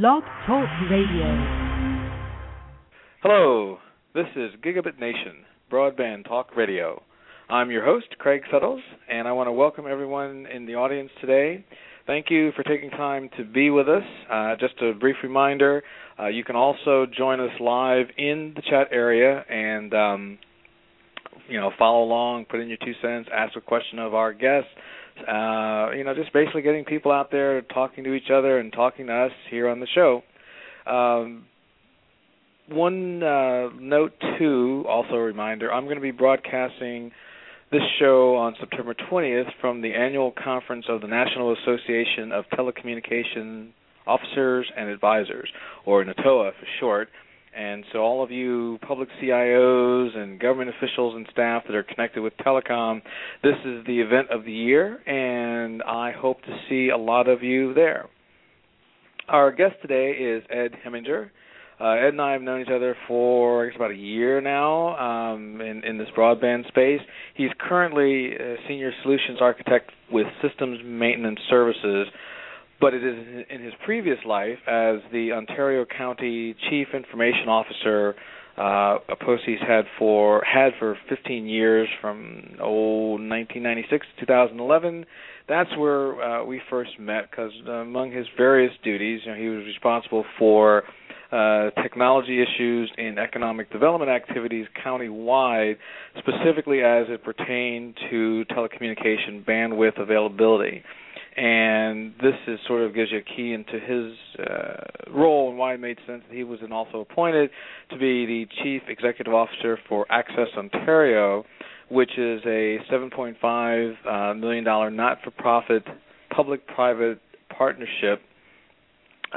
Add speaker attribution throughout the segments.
Speaker 1: Blog Talk Radio.
Speaker 2: Hello, this is Gigabit Nation, Broadband Talk Radio. I'm your host, Craig Settles, and I want to welcome everyone in the audience today. Thank you for taking time to be with us. Uh, just a brief reminder uh, you can also join us live in the chat area and um, you know follow along, put in your two cents, ask a question of our guests uh, you know, just basically getting people out there talking to each other and talking to us here on the show. Um, one uh, note, too, also a reminder I'm going to be broadcasting this show on September 20th from the annual conference of the National Association of Telecommunication Officers and Advisors, or NATOA for short. And so, all of you public CIOs and government officials and staff that are connected with telecom, this is the event of the year, and I hope to see a lot of you there. Our guest today is Ed Hemminger. Uh, Ed and I have known each other for I guess about a year now um, in, in this broadband space. He's currently a senior solutions architect with Systems Maintenance Services but it is in his previous life as the Ontario County Chief Information Officer, uh, a post he's had for had for 15 years from oh 1996 to 2011. That's where uh, we first met because among his various duties, you know, he was responsible for uh, technology issues and economic development activities countywide, specifically as it pertained to telecommunication bandwidth availability and this is sort of gives you a key into his uh, role and why it made sense that he was then also appointed to be the chief executive officer for Access Ontario, which is a 7.5 uh, million dollar not-for-profit public-private partnership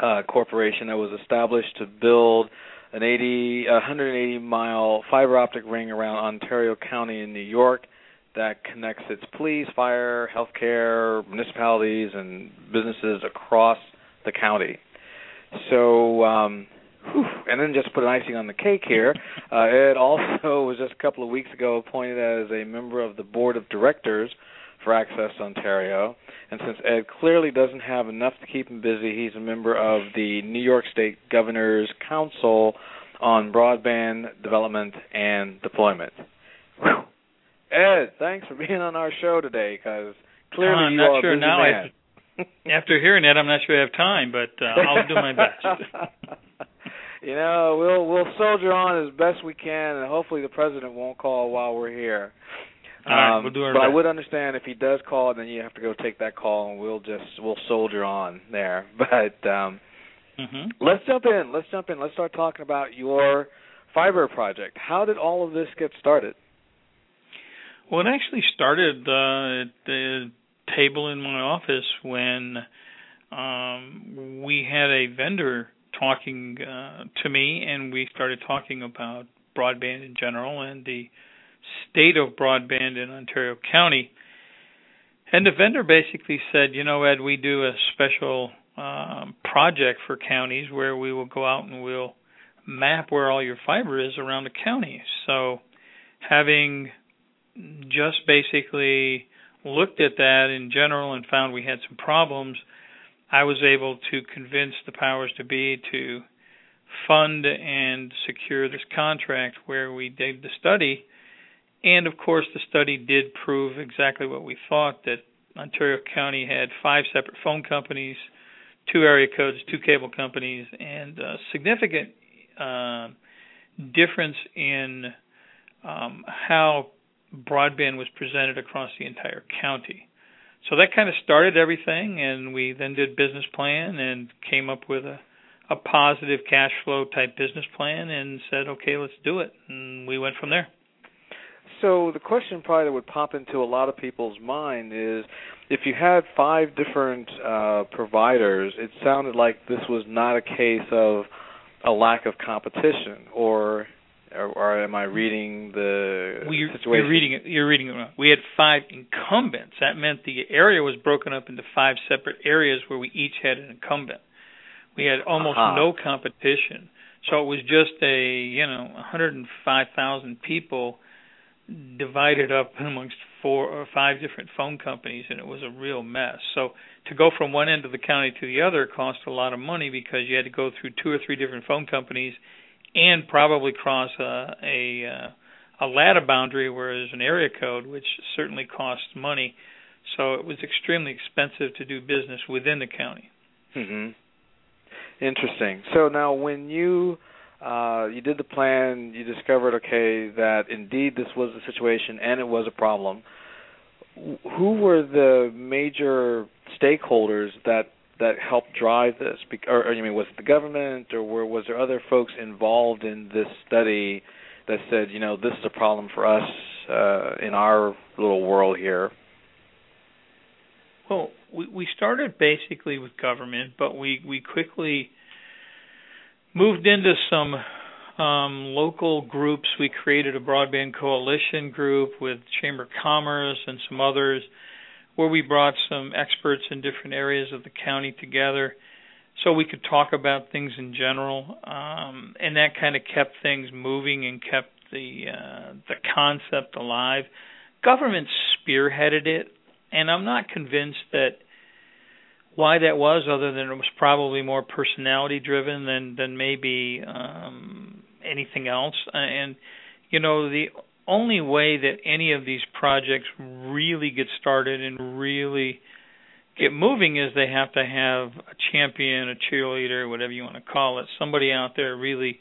Speaker 2: uh, corporation that was established to build an 80 180 mile fiber optic ring around Ontario County in New York that connects its police, fire, healthcare, municipalities, and businesses across the county. So, um, whew, and then just put an icing on the cake here, uh, Ed also was just a couple of weeks ago appointed as a member of the board of directors for Access Ontario. And since Ed clearly doesn't have enough to keep him busy, he's a member of the New York State Governor's Council on Broadband Development and Deployment. Whew. Ed, thanks for being on our show today because clearly
Speaker 3: I'm not sure now.
Speaker 2: man.
Speaker 3: After hearing that, I'm not sure I have time, but uh, I'll do my best.
Speaker 2: you know, we'll we'll soldier on as best we can, and hopefully the president won't call while we're here.
Speaker 3: All right,
Speaker 2: Um,
Speaker 3: we'll do our
Speaker 2: but I would understand if he does call, then you have to go take that call, and we'll just we'll soldier on there. But um,
Speaker 3: hmm
Speaker 2: let's jump in. Let's jump in. Let's start talking about your fiber project. How did all of this get started?
Speaker 3: Well, it actually started uh, at the table in my office when um, we had a vendor talking uh, to me, and we started talking about broadband in general and the state of broadband in Ontario County. And the vendor basically said, you know, Ed, we do a special um, project for counties where we will go out and we'll map where all your fiber is around the county. So, having just basically looked at that in general and found we had some problems, I was able to convince the powers to be to fund and secure this contract where we did the study. And of course, the study did prove exactly what we thought that Ontario County had five separate phone companies, two area codes, two cable companies, and a significant uh, difference in um, how broadband was presented across the entire county. So that kind of started everything, and we then did business plan and came up with a a positive cash flow type business plan and said, okay, let's do it, and we went from there.
Speaker 2: So the question probably that would pop into a lot of people's mind is if you had five different uh, providers, it sounded like this was not a case of a lack of competition or or, or am I reading the
Speaker 3: well, you're,
Speaker 2: situation?
Speaker 3: you're reading it. You're reading it wrong. We had five incumbents. That meant the area was broken up into five separate areas where we each had an incumbent. We had almost
Speaker 2: Uh-huh.
Speaker 3: no competition. So it was just a you know 105,000 people divided up amongst four or five different phone companies, and it was a real mess. So to go from one end of the county to the other cost a lot of money because you had to go through two or three different phone companies, and probably cross a a, uh, a LATA boundary, whereas an area code, which certainly costs money. So it was extremely expensive to do business within the county.
Speaker 2: Mhm. Interesting. So now, when you uh, you did the plan, you discovered okay that indeed this was a situation and it was a problem. Who were the major stakeholders that that helped drive this? Or, or you mean was it the government, or were, was there other folks involved in this study that said, you know, this is a problem for us uh, in our little world here?
Speaker 3: Well, we, we started basically with government, but we we quickly moved into some um, local groups. We created a broadband coalition group with Chamber of Commerce and some others, where we brought some experts in different areas of the county together, so we could talk about things in general, um, and that kind of kept things moving and kept the uh, the concept alive. Government spearheaded it and I'm not convinced that why that was, other than it was probably more personality driven than than maybe um, anything else. And you know, the only way that any of these projects really get started and really get moving is they have to have a champion, a cheerleader, whatever you want to call it, somebody out there really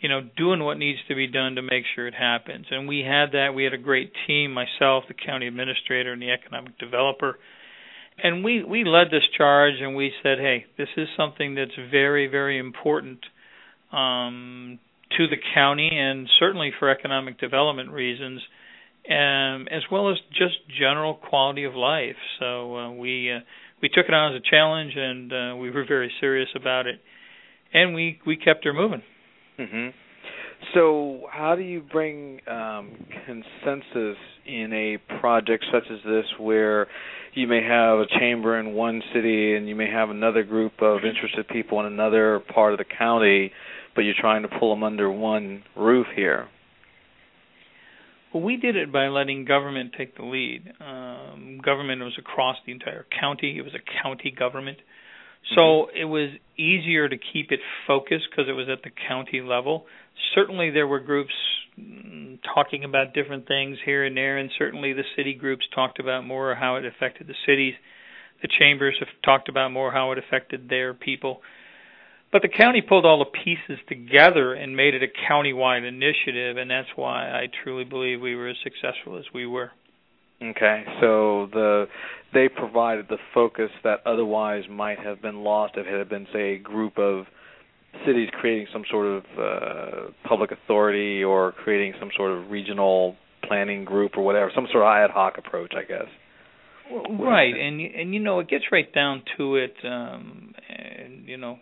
Speaker 3: you know, doing what needs to be done to make sure it happens. And we had that. We had a great team, myself, the county administrator, and the economic developer. And we we led this charge, and we said, hey, this is something that's very very important um, to the county, and certainly for economic development reasons, um, as well as just general quality of life. So uh, we uh, we took it on as a challenge, and uh, we were very serious about it, and we we kept her moving.
Speaker 2: Mm-hmm. So, how do you bring um, consensus in a project such as this, where you may have a chamber in one city and you may have another group of interested people in another part of the county, but you're trying to pull them under one roof here?
Speaker 3: Well, we did it by letting government take the lead. Um, government was across the entire county. It was a county government. So mm-hmm. it was easier to keep it focused because it was at the county level. Certainly, there were groups mm, talking about different things here and there, and certainly the city groups talked about more how it affected the cities. The chambers have talked about more how it affected their people. But the county pulled all the pieces together and made it a countywide initiative, and that's why I truly believe we were as successful as we were.
Speaker 2: Okay, so the they provided the focus that otherwise might have been lost if it had been, say, a group of cities creating some sort of uh, public authority or creating some sort of regional planning group or whatever, some sort of ad hoc approach, I guess.
Speaker 3: Right, and and you know it gets right down to it. Um, and you know,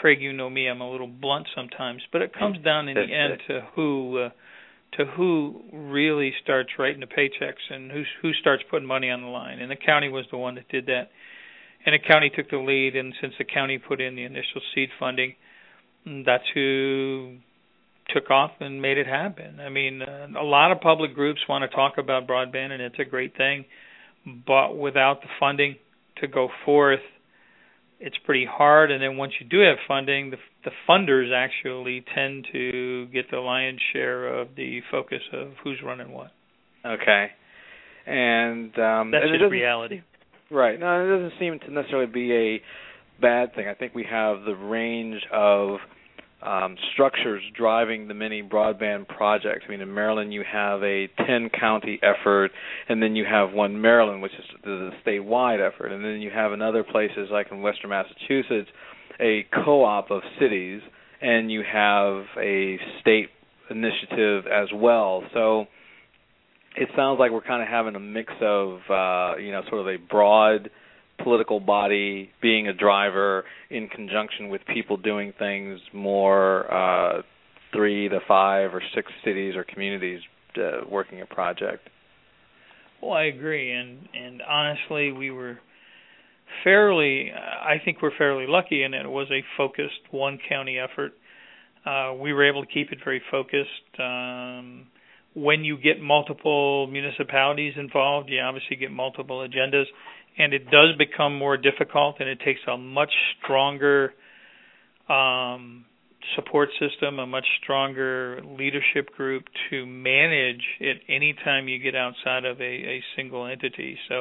Speaker 3: Craig, you know me, I'm a little blunt sometimes, but it comes down in the end to who. Uh, to who really starts writing the paychecks and who who starts putting money on the line. And the county was the one that did that. And the county took the lead. And since the county put in the initial seed funding, that's who took off and made it happen. I mean, uh, a lot of public groups want to talk about broadband, and it's a great thing. But without the funding to go forth, it's pretty hard. And then once you do have funding, the, the funders actually tend to get the lion's share of the focus of who's running what.
Speaker 2: Okay, and um,
Speaker 3: that's
Speaker 2: and
Speaker 3: just reality.
Speaker 2: Right. No, it doesn't seem to necessarily be a bad thing. I think we have the range of um, structures driving the many broadband projects. I mean, in Maryland, you have a 10 county effort, and then you have one Maryland, which is the statewide effort, and then you have in other places, like in Western Massachusetts, a co op of cities, and you have a state initiative as well. So it sounds like we're kind of having a mix of, uh, you know, sort of a broad political body being a driver in conjunction with people doing things more uh, three to five or six cities or communities uh, working a project.
Speaker 3: Well, I agree, and and honestly, we were fairly. I think we're fairly lucky, and it was a focused one county effort. Uh, we were able to keep it very focused. Um, when you get multiple municipalities involved, you obviously get multiple agendas, and it does become more difficult, and it takes a much stronger um, support system, a much stronger leadership group to manage it anytime you get outside of a, a single entity. So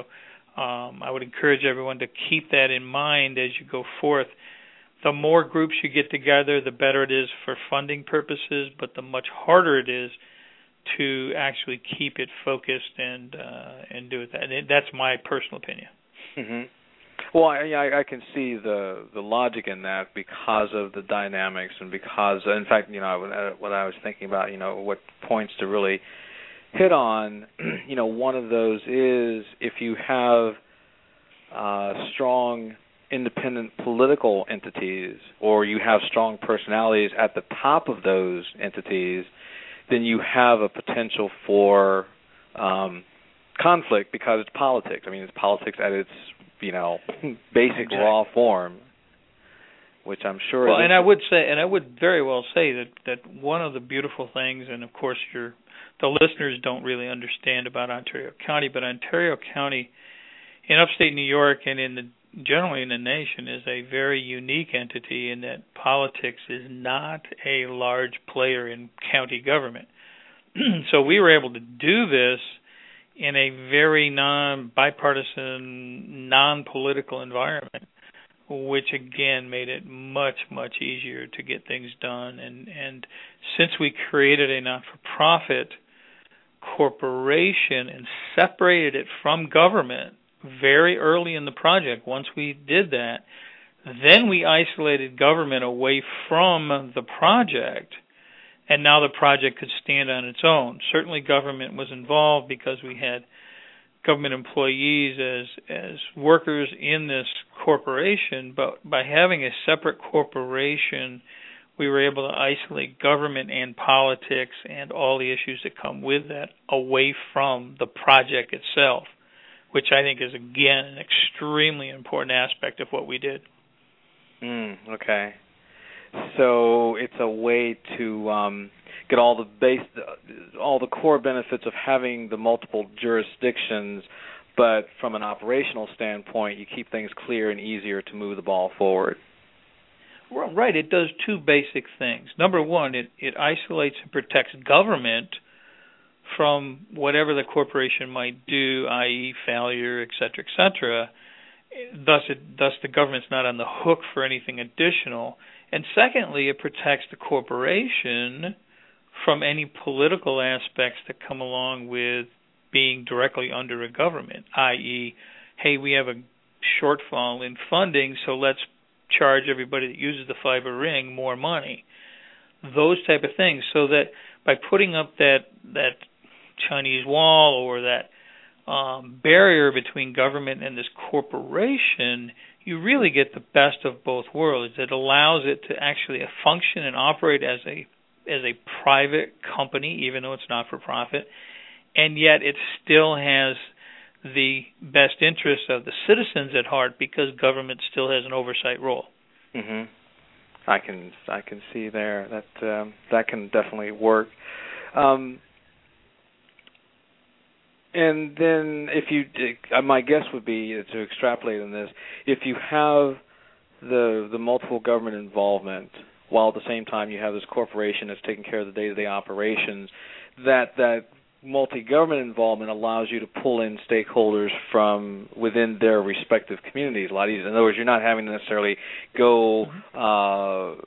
Speaker 3: um, I would encourage everyone to keep that in mind as you go forth. The more groups you get together, the better it is for funding purposes, but the much harder it is to actually keep it focused and uh, and do it. That and that's my personal opinion.
Speaker 2: Mm-hmm. Well, I, I, can see the the logic in that because of the dynamics and because, in fact, you know, what I was thinking about, you know, what points to really hit on, you know, one of those is if you have uh, strong independent political entities or you have strong personalities at the top of those entities, then you have a potential for um, conflict because it's politics. I mean, it's politics at its you know basic exactly. raw form, which I'm sure.
Speaker 3: Well, and I would say, and I would very well say that that one of the beautiful things, and of course, your the listeners don't really understand about Ontario County, but Ontario County in upstate New York and in the generally in the nation is a very unique entity in that politics is not a large player in county government. so we were able to do this in a very non bipartisan, non political environment, which again made it much much easier to get things done. And and since we created a not for profit corporation and separated it from government very early in the project, once we did that, then we isolated government away from the project and now the project could stand on its own. Certainly, government was involved because we had government employees as as workers in this corporation, but by having a separate corporation, we were able to isolate government and politics and all the issues that come with that away from the project itself, which I think is again an extremely important aspect of what we did.
Speaker 2: Mm, okay so it's a way to um, get all the base, all the core benefits of having the multiple jurisdictions, but from an operational standpoint, you keep things clear and easier to move the ball forward.
Speaker 3: Right. It does two basic things. Number one, it it isolates and protects government from whatever the corporation might do, i.e., failure, et cetera, et cetera. Thus, it, thus the government's not on the hook for anything additional and secondly, it protects the corporation from any political aspects that come along with being directly under a government, i.e., hey, we have a shortfall in funding, so let's charge everybody that uses the fiber ring more money. Those type of things, so that by putting up that that Chinese wall or that um, barrier between government and this corporation, you really get the best of both worlds. It allows it to actually function and operate as a as a private company, even though it's not for profit, and yet it still has the best interests of the citizens at heart because government still has an oversight role.
Speaker 2: Mm-hmm. I can I can see there that um, that can definitely work. Um, and then if you, uh, my guess would be to extrapolate on this, if you have the the multiple government involvement, while at the same time you have this corporation that's taking care of the day-to-day operations, that that multi-government involvement allows you to pull in stakeholders from within their respective communities a lot easier. In other words, you're not having to necessarily go mm-hmm. uh,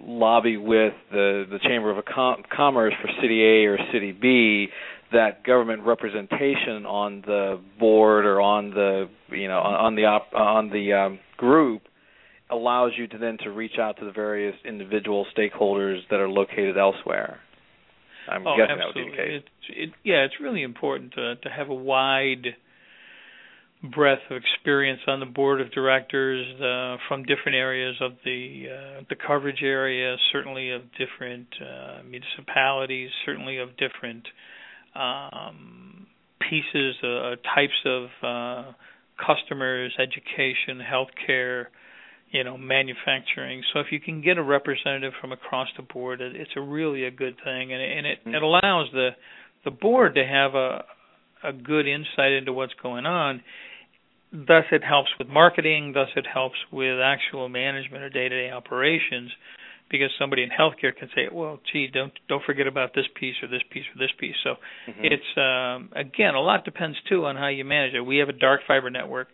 Speaker 2: lobby with the the Chamber of Commerce for City A or City B that government representation on the board or on the you know on, on the op, on the um, group allows you to then to reach out to the various individual stakeholders that are located elsewhere. I'm
Speaker 3: oh,
Speaker 2: guessing
Speaker 3: absolutely.
Speaker 2: that would be the case.
Speaker 3: It, it, yeah, it's really important to to have a wide breadth of experience on the board of directors uh, from different areas of the uh, the coverage area, certainly of different uh, municipalities, certainly of different um, pieces, uh, types of uh, customers, education, healthcare, you know, manufacturing. So if you can get a representative from across the board, it, it's a really a good thing, and, and it, mm-hmm. it allows the the board to have a a good insight into what's going on. Thus, it helps with marketing. Thus, it helps with actual management or day-to-day operations, because somebody in healthcare can say, "Well, gee, don't don't forget about this piece or this piece or this piece." So, mm-hmm. it's um, again a lot depends too on how you manage it. We have a dark fiber network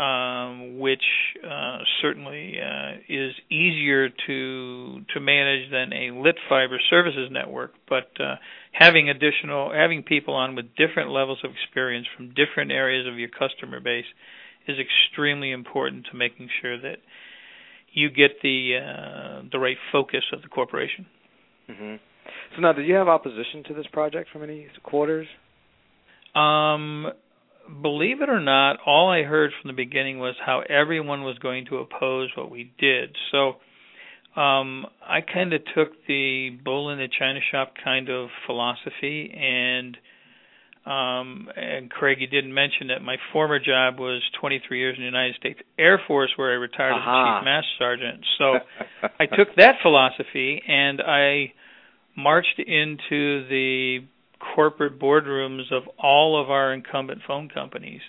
Speaker 3: um, which uh, certainly uh, is easier to to manage than a lit fiber services network. But uh, having additional having people on with different levels of experience from different areas of your customer base is extremely important to making sure that you get the uh, the right focus of the corporation.
Speaker 2: Mm-hmm. So now, did you have opposition to this project from any quarters?
Speaker 3: Um, believe it or not, all I heard from the beginning was how everyone was going to oppose what we did. So um, I kind of took the bull in the china shop kind of philosophy, and um, and Craig, you didn't mention that my former job was 23 years in the United States Air Force, where I retired
Speaker 2: uh-huh.
Speaker 3: as a chief master sergeant. So I took that philosophy and I marched into the corporate boardrooms of all of our incumbent phone companies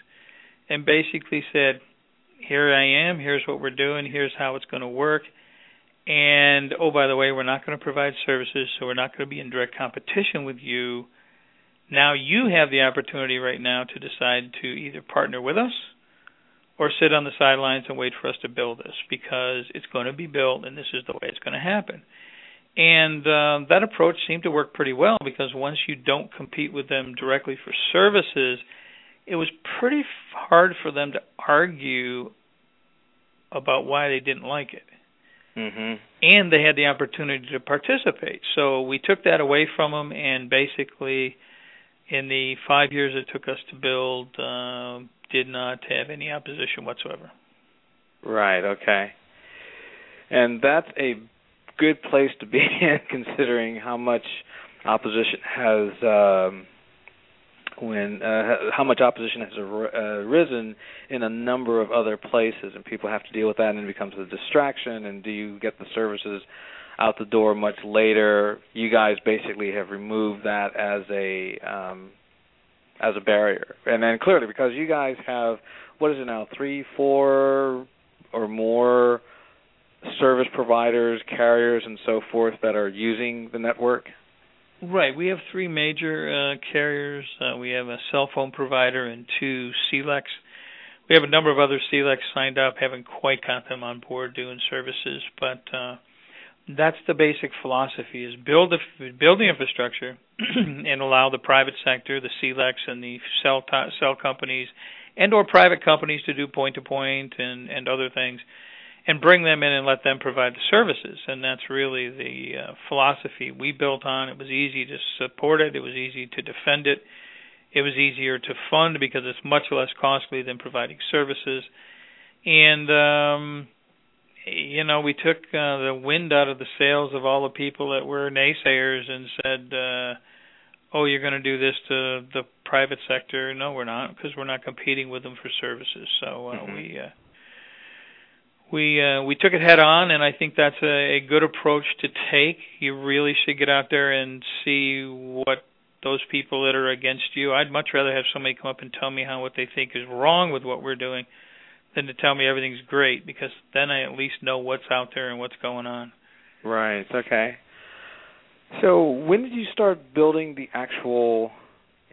Speaker 3: and basically said, Here I am, here's what we're doing, here's how it's going to work. And oh, by the way, we're not going to provide services, so we're not going to be in direct competition with you. Now you have the opportunity right now to decide to either partner with us or sit on the sidelines and wait for us to build this because it's going to be built and this is the way it's going to happen. And uh, that approach seemed to work pretty well because once you don't compete with them directly for services, it was pretty hard for them to argue about why they didn't like it.
Speaker 2: Mm-hmm.
Speaker 3: And they had the opportunity to participate. So we took that away from them, and basically, in the five years it took us to build, uh, did not have any opposition whatsoever.
Speaker 2: Right. Okay. And that's a good place to be in, considering how much opposition has um, when uh, how much opposition has ar- uh, in a number of other places, and people have to deal with that, and it becomes a distraction. And do you get the services out the door much later? You guys basically have removed that as a um, as a barrier, and then clearly because you guys have what is it now, three, four, or more service providers, carriers, and so forth that are using the network?
Speaker 3: Right. We have three major uh, carriers. Uh, we have a cell phone provider and two CLECs. We have a number of other CLECs signed up. Haven't quite got them on board doing services, but uh, that's the basic philosophy: is build the build the infrastructure and allow the private sector, the CLECs, and the cell t- cell companies, and or private companies to do point to point and and other things and bring them in and let them provide the services. And that's really the uh, philosophy we built on. It was easy to support it. It was easy to defend it. It was easier to fund because it's much less costly than providing services. And um, you know, we took uh, the wind out of the sails of all the people that were naysayers and said, uh, "Oh, you're going to do this to the private sector." No, we're not, because we're not competing with them for services. So uh, mm-hmm. we uh, we uh, we took it head on, and I think that's a, a good approach to take. You really should get out there and see what those people that are against you. I'd much rather have somebody come up and tell me how what they think is wrong with what we're doing than to tell me everything's great because then I at least know what's out there and what's going on.
Speaker 2: Right. Okay. So when did you start building the actual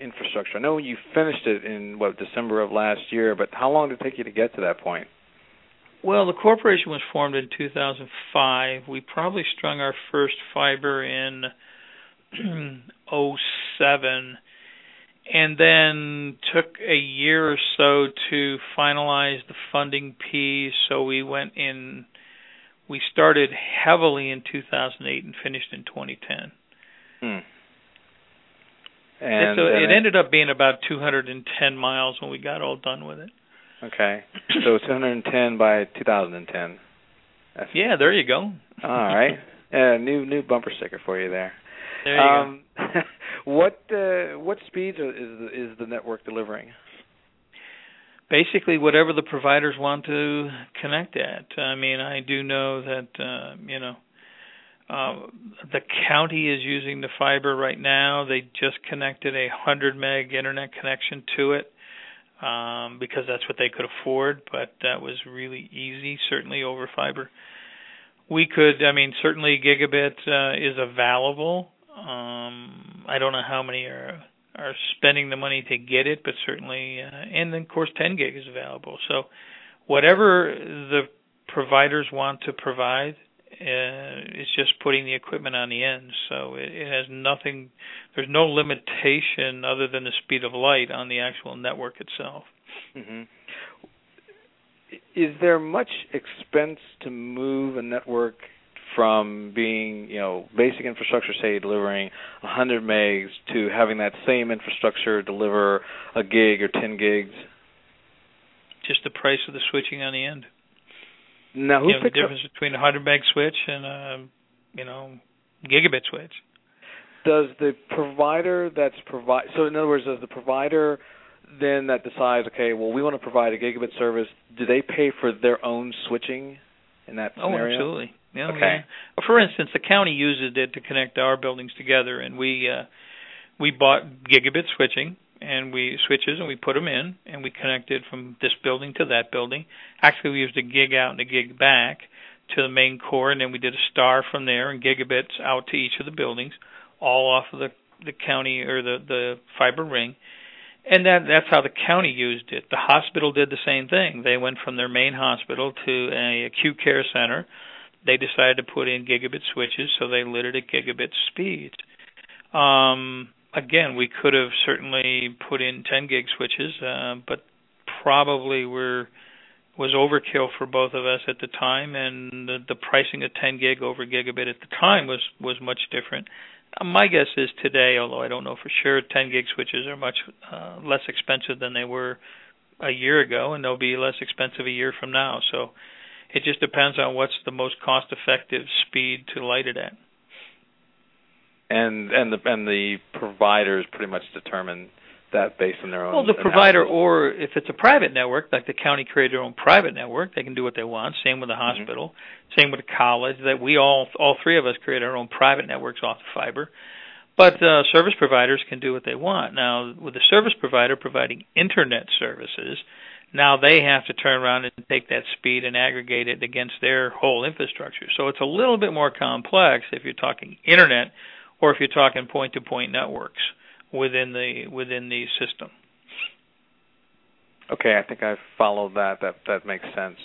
Speaker 2: infrastructure? I know you finished it in what December of last year, but how long did it take you to get to that point?
Speaker 3: Well, the corporation was formed in 2005. We probably strung our first fiber in 07 and then took a year or so to finalize the funding piece. So we went in, we started heavily in 2008 and finished in 2010.
Speaker 2: Hmm. And
Speaker 3: so it ended up being about 210 miles when we got all done with it.
Speaker 2: Okay. So 210 by 2010.
Speaker 3: That's yeah, there you go.
Speaker 2: all right. Yeah, new new bumper sticker for you there.
Speaker 3: There you um,
Speaker 2: go. what uh, what speeds is the, is the network delivering?
Speaker 3: Basically, whatever the providers want to connect at. I mean, I do know that uh, you know Uh, the county is using the fiber right now. They just connected a 100 meg internet connection to it um, because that's what they could afford, but that was really easy, certainly over fiber. We could, I mean, certainly gigabit uh, is available. Um, I don't know how many are are spending the money to get it, but certainly, uh, and then of course 10 gig is available. So whatever the providers want to provide, it's just putting the equipment on the end. So it, it has nothing. There's no limitation other than the speed of light on the actual network itself.
Speaker 2: Mm-hmm. Is there much expense to move a network from being, you know, basic infrastructure, say delivering 100 megs, to having that same infrastructure deliver a gig or 10 gigs?
Speaker 3: Just the price of the switching on the end.
Speaker 2: Now, who
Speaker 3: you know, the difference
Speaker 2: up?
Speaker 3: between a 100 meg switch and a, you know, gigabit switch?
Speaker 2: Does the provider that's provide so in other words, does the provider then that decides, okay, well, we want to provide a gigabit service, do they pay for their own switching in that scenario?
Speaker 3: Oh, absolutely. Yeah,
Speaker 2: Okay.
Speaker 3: yeah. Well, for instance, the county uses it to connect our buildings together, and we uh, we bought gigabit switching and we switches and we put them in and we connected from this building to that building. Actually, we used a gig out and a gig back to the main core, and then we did a star from there and gigabits out to each of the buildings, all off of the the county or the the fiber ring. And that that's how the county used it. The hospital did the same thing. They went from their main hospital to a acute care center. They decided to put in gigabit switches, so they lit it at gigabit speeds. Um, again, we could have certainly put in 10 gig switches, uh, but probably were was overkill for both of us at the time, and the, the pricing of 10 gig over gigabit at the time was was much different. Uh, my guess is today, although I don't know for sure, 10 gig switches are much uh, less expensive than they were a year ago, and they'll be less expensive a year from now. So it just depends on what's the most cost effective speed to light it at.
Speaker 2: And and the and the providers pretty much determine that based on their own.
Speaker 3: Well, the provider,
Speaker 2: analysis.
Speaker 3: or if it's a private network, like the county created their own private network, they can do what they want. Same with the
Speaker 2: Mm-hmm.
Speaker 3: hospital, same with the college. That we all, all three of us, create our own private networks off the fiber. But uh, service providers can do what they want. Now, with the service provider providing internet services, now they have to turn around and take that speed and aggregate it against their whole infrastructure. So it's a little bit more complex if you're talking internet or if you're talking point-to-point networks within the within the system.
Speaker 2: Okay, I think I followed that. That that makes sense.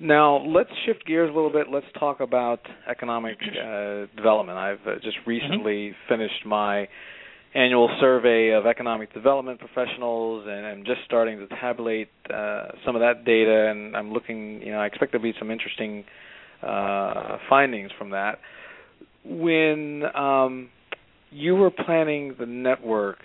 Speaker 2: Now let's shift gears a little bit. Let's talk about economic uh, development. I've uh, just recently finished my annual survey of economic development professionals, and I'm just starting to tabulate uh, some of that data. And I'm looking, you know, I expect there'll be some interesting uh, findings from that. When um, you were planning the network,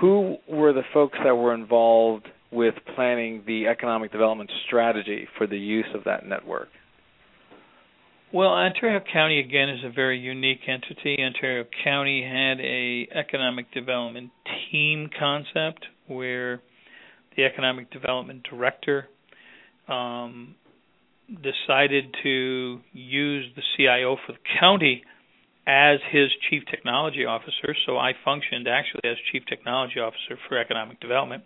Speaker 2: who were the folks that were involved with planning the economic development strategy for the use of that network?
Speaker 3: Well, Ontario County again is a very unique entity. Ontario County had a economic development team concept where the economic development director um, decided to use the CIO for the county as his chief technology officer. So I functioned actually as chief technology officer for economic development.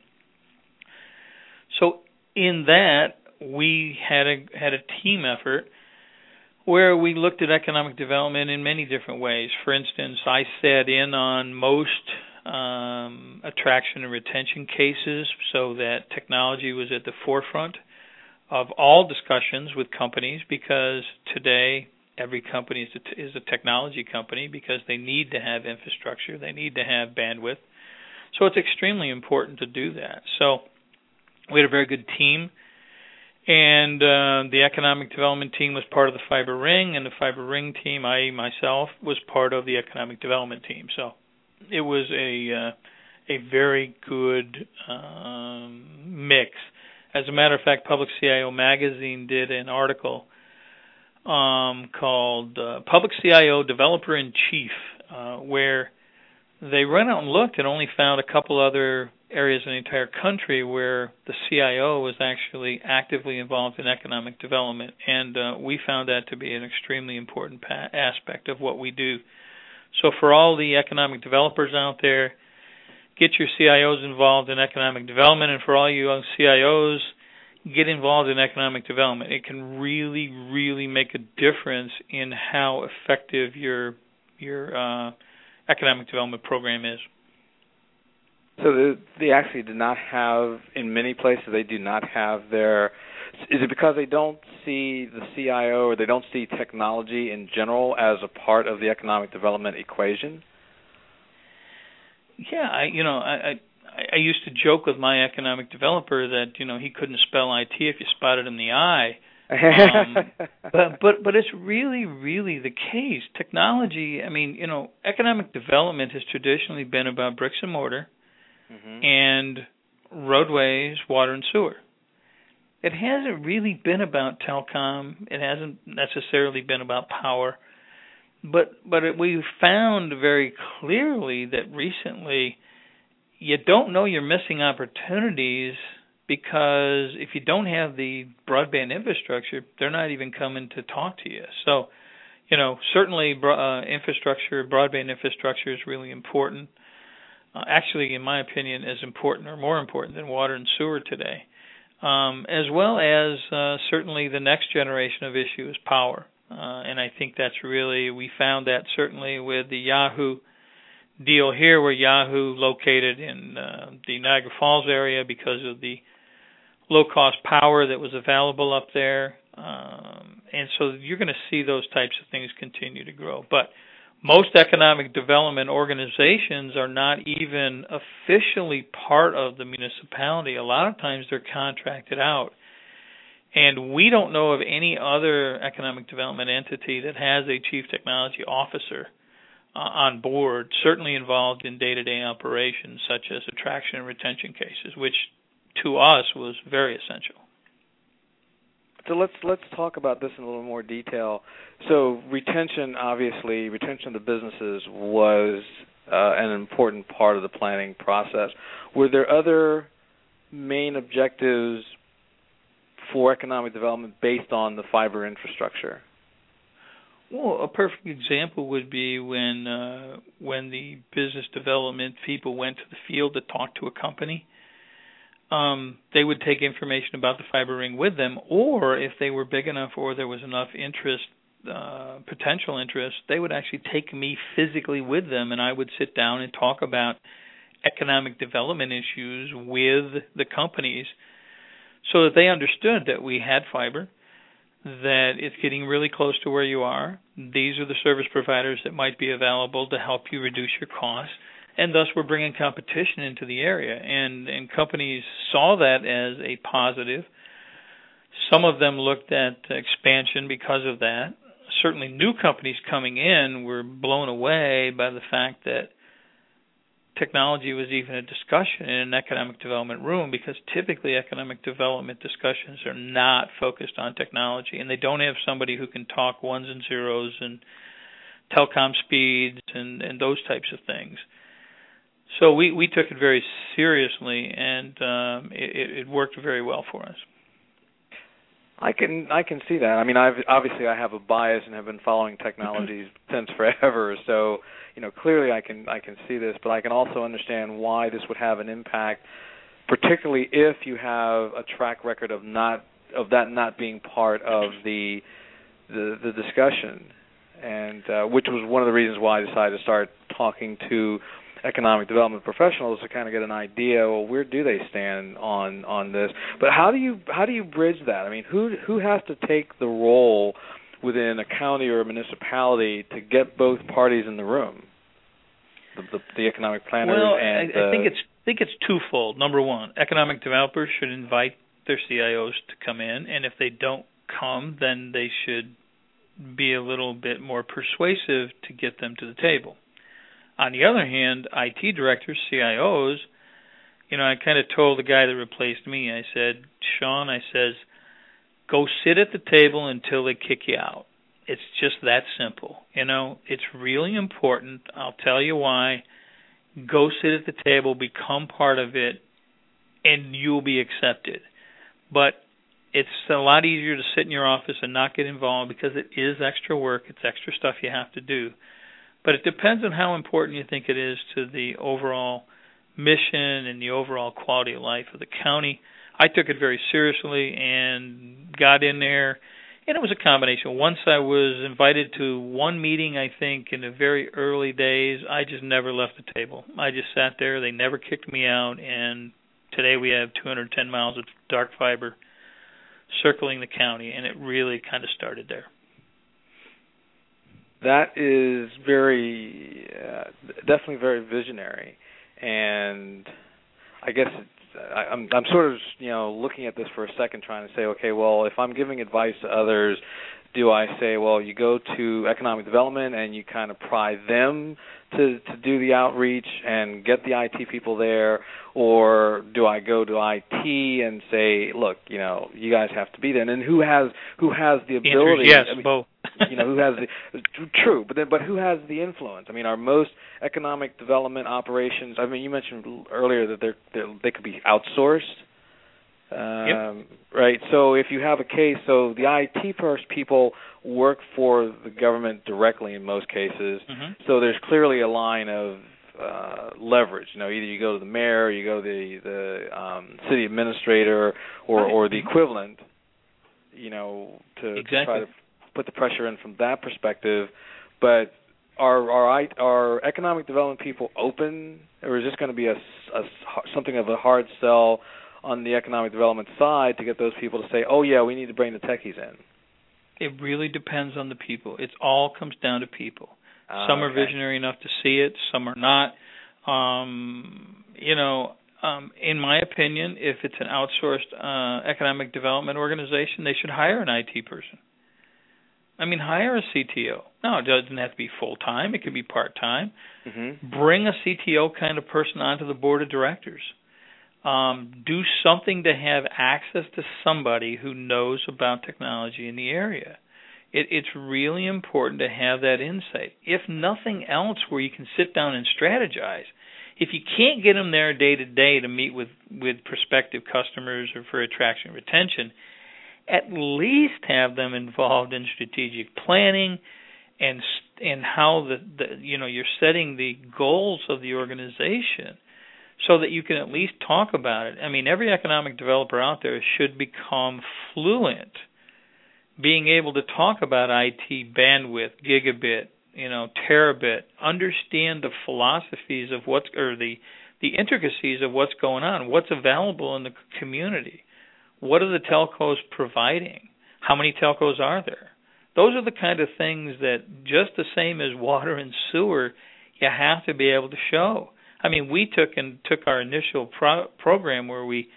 Speaker 3: So in that we had a had a team effort where we looked at economic development in many different ways. For instance, I sat in on most um, attraction and retention cases so that technology was at the forefront of all discussions with companies because today every company is a, is a technology company because they need to have infrastructure, they need to have bandwidth. So it's extremely important to do that. So we had a very good team and uh, the economic development team was part of the fiber ring and the fiber ring team i myself was part of the economic development team so it was a uh, a very good as a matter of fact public cio magazine did an article um, called uh, public cio developer in chief uh, where they went out and looked and only found a couple other areas in the entire country where the CIO was actually actively involved in economic development, and uh, we found that to be an extremely important pa- aspect of what we do. So, for all the economic developers out there, get your CIOs involved in economic development, and for all you CIOs, get involved in economic development. It can really, really make a difference in how effective your your uh, economic development program is.
Speaker 2: So they actually do not have in many places they do not have their is it because they don't see the CIO or they don't see technology in general as a part of the economic development equation?
Speaker 3: Yeah, I you know, I I I used to joke with my economic developer that, you know, he couldn't spell IT if you spotted him in the eye. um, but but but it's really really the case. Technology, I mean, you know, economic development has traditionally been about bricks and mortar mm-hmm. and roadways, water and sewer. It hasn't really been about telecom. It hasn't necessarily been about power. But but it, we found very clearly that recently you don't know you're missing opportunities because if you don't have the broadband infrastructure, they're not even coming to talk to you. So, you know, certainly uh, infrastructure, broadband infrastructure is really important uh, actually, in my opinion, as important or more important than water and sewer today, um, as well as uh, certainly the next generation of issue is power. Uh, and I think that's really, we found that certainly with the Yahoo deal here, where Yahoo located in uh, the Niagara Falls area because of the low cost power that was available up there. Um, and so you're going to see those types of things continue to grow. But most economic development organizations are not even officially part of the municipality. A lot of times they're contracted out. And we don't know of any other economic development entity that has a chief technology officer on board, certainly involved in day to day operations such as attraction and retention cases, which to us was very essential.
Speaker 2: So let's let's talk about this in a little more detail. So retention, obviously, retention of the businesses was uh, an important part of the planning process. Were there other main objectives for economic development based on the fiber infrastructure?
Speaker 3: Well, a perfect example would be when uh, when the business development people went to the field to talk to a company. Um, they would take information about the fiber ring with them, or if they were big enough or there was enough interest, uh, potential interest, they would actually take me physically with them, and I would sit down and talk about economic development issues with the companies, so that they understood that we had fiber, that it's getting really close to where you are. These are the service providers that might be available to help you reduce your costs. And thus we're bringing competition into the area. And and companies saw that as a positive. Some of them looked at expansion because of that. Certainly new companies coming in were blown away by the fact that technology was even a discussion in an economic development room because typically economic development discussions are not focused on technology and they don't have somebody who can talk ones and zeros and telecom speeds and and those types of things so we we took it very seriously, and um, it, it worked very well for us.
Speaker 2: I can I can see that. I mean, I've obviously I have a bias and have been following technologies since forever. So you know, clearly I can I can see this, but I can also understand why this would have an impact, particularly if you have a track record of not of that not being part of the the, the discussion, and uh, which was one of the reasons why I decided to start talking to economic development professionals to kind of get an idea well where do they stand on on this but how do you how do you bridge that i mean who who has to take the role within a county or a municipality to get both parties in the room the the, the economic planners
Speaker 3: well,
Speaker 2: and
Speaker 3: I, I think it's I think it's twofold. Number one, economic developers should invite their CIOs to come in, and if they don't come, then they should be a little bit more persuasive to get them to the table. On the other hand, IT directors, CIOs, you know, I kind of told the guy that replaced me, I said, Sean, I says, go sit at the table until they kick you out. It's just that simple. You know, it's really important. I'll tell you why. go sit at the table, become part of it, and you'll be accepted. But it's a lot easier to sit in your office and not get involved because it is extra work, it's extra stuff you have to do. But it depends on how important you think it is to the overall mission and the overall quality of life of the county. I took it very seriously and got in there and it was a combination. Once I was invited to one meeting, I think in the very early days, I just never left the table. I just sat there. They never kicked me out, and today we have 210 miles of dark fiber circling the county, and it really kind of started there.
Speaker 2: That is very, uh, definitely very visionary, and I guess it's I, I'm I'm sort of you know looking at this for a second, trying to say, okay, well, if I'm giving advice to others, do I say, well, you go to economic development and you kind of pry them to to do the outreach and get the IT people there, or do I go to IT and say, look, you know, you guys have to be there, and who has who has the ability?
Speaker 3: Yes,
Speaker 2: I mean,
Speaker 3: both.
Speaker 2: You know, who has the true, but then but who has the influence? I mean, are most economic development operations? I mean, you mentioned earlier that they're, they're they could be outsourced. Um,
Speaker 3: yep.
Speaker 2: Right. So if you have a case, so the IT first people work for the government directly in most cases.
Speaker 3: Mm-hmm.
Speaker 2: So there's clearly a line of uh, leverage. You know, either you go to the mayor, or you go to the the um, city administrator, or or the equivalent. You know, to,
Speaker 3: exactly.
Speaker 2: to try to put the pressure in from that perspective. But are are are economic development people open, or is this going to be a, a something of a hard sell? on the economic development side to get those people to say, "Oh yeah, we need to bring the techies in"?
Speaker 3: It really depends on the people. It all comes down to people.
Speaker 2: Uh,
Speaker 3: some are visionary enough to see it, some are not. Um, you know, um, in my opinion, if it's an outsourced uh, economic development organization, they should hire an IT person. I mean, hire a CTO. No, it doesn't have to be full time. It could be part time.
Speaker 2: Mm-hmm.
Speaker 3: Bring a CTO kind of person onto the board of directors um, do something to have access to somebody who knows about technology in the area. It, it's really important to have that insight. If nothing else, where you can sit down and strategize. If you can't get them there day to day to meet with with prospective customers or for attraction retention, at least have them involved in strategic planning and and how the, the you know you're setting the goals of the organization so that you can at least talk about it. I mean, every economic developer out there should become fluent being able to talk about IT bandwidth, gigabit, you know, terabit, understand the philosophies of what's or the the intricacies of what's going on, what's available in the community. What are the telcos providing? How many telcos are there? Those are the kind of things that just the same as water and sewer, you have to be able to show. I mean, we took and took our initial pro- program where we